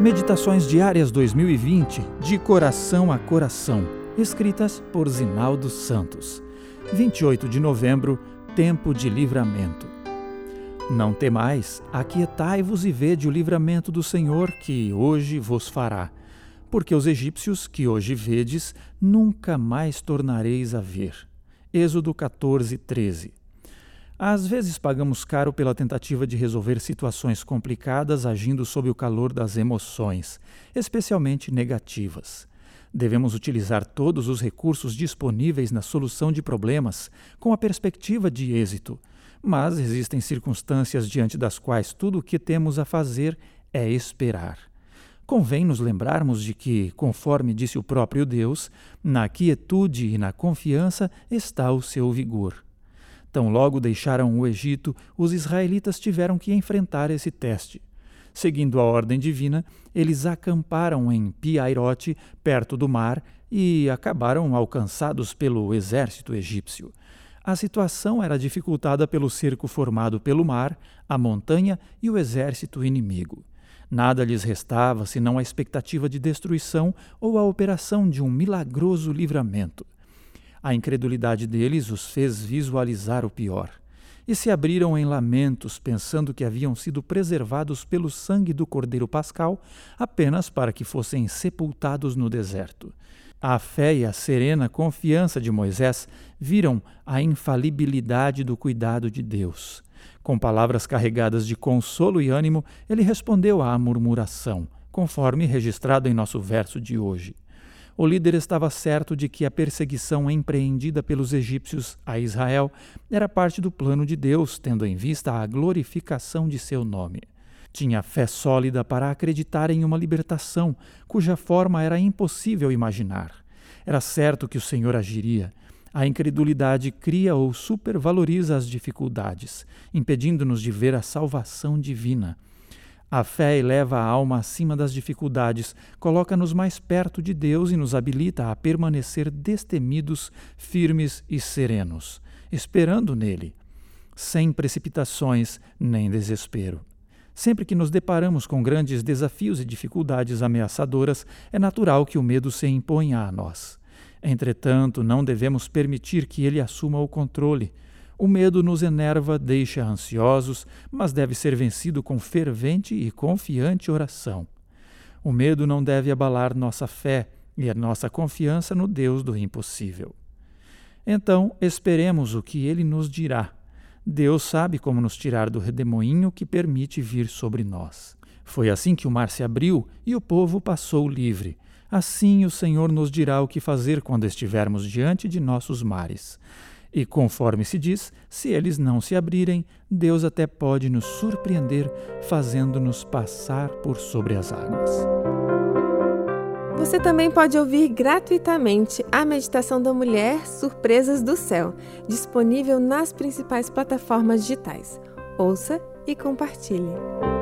Meditações Diárias 2020, de coração a coração, escritas por Zinaldo Santos. 28 de novembro, tempo de livramento. Não temais, aquietai-vos e vede o livramento do Senhor que hoje vos fará. Porque os egípcios que hoje vedes, nunca mais tornareis a ver. Êxodo 14, 13. Às vezes pagamos caro pela tentativa de resolver situações complicadas agindo sob o calor das emoções, especialmente negativas. Devemos utilizar todos os recursos disponíveis na solução de problemas com a perspectiva de êxito, mas existem circunstâncias diante das quais tudo o que temos a fazer é esperar. Convém nos lembrarmos de que, conforme disse o próprio Deus, na quietude e na confiança está o seu vigor. Tão logo deixaram o Egito, os israelitas tiveram que enfrentar esse teste. Seguindo a ordem divina, eles acamparam em Piairote, perto do mar, e acabaram alcançados pelo exército egípcio. A situação era dificultada pelo cerco formado pelo mar, a montanha e o exército inimigo. Nada lhes restava senão a expectativa de destruição ou a operação de um milagroso livramento. A incredulidade deles os fez visualizar o pior. E se abriram em lamentos, pensando que haviam sido preservados pelo sangue do Cordeiro Pascal apenas para que fossem sepultados no deserto. A fé e a serena confiança de Moisés viram a infalibilidade do cuidado de Deus. Com palavras carregadas de consolo e ânimo, ele respondeu à murmuração, conforme registrado em nosso verso de hoje o líder estava certo de que a perseguição empreendida pelos egípcios a Israel era parte do plano de Deus, tendo em vista a glorificação de seu nome. Tinha fé sólida para acreditar em uma libertação cuja forma era impossível imaginar. Era certo que o Senhor agiria. A incredulidade cria ou supervaloriza as dificuldades, impedindo-nos de ver a salvação divina. A fé eleva a alma acima das dificuldades, coloca-nos mais perto de Deus e nos habilita a permanecer destemidos, firmes e serenos, esperando nele, sem precipitações nem desespero. Sempre que nos deparamos com grandes desafios e dificuldades ameaçadoras, é natural que o medo se imponha a nós. Entretanto, não devemos permitir que ele assuma o controle. O medo nos enerva, deixa ansiosos, mas deve ser vencido com fervente e confiante oração. O medo não deve abalar nossa fé e a nossa confiança no Deus do impossível. Então, esperemos o que ele nos dirá. Deus sabe como nos tirar do redemoinho que permite vir sobre nós. Foi assim que o mar se abriu e o povo passou livre. Assim o Senhor nos dirá o que fazer quando estivermos diante de nossos mares. E conforme se diz, se eles não se abrirem, Deus até pode nos surpreender, fazendo-nos passar por sobre as águas. Você também pode ouvir gratuitamente a Meditação da Mulher Surpresas do Céu, disponível nas principais plataformas digitais. Ouça e compartilhe.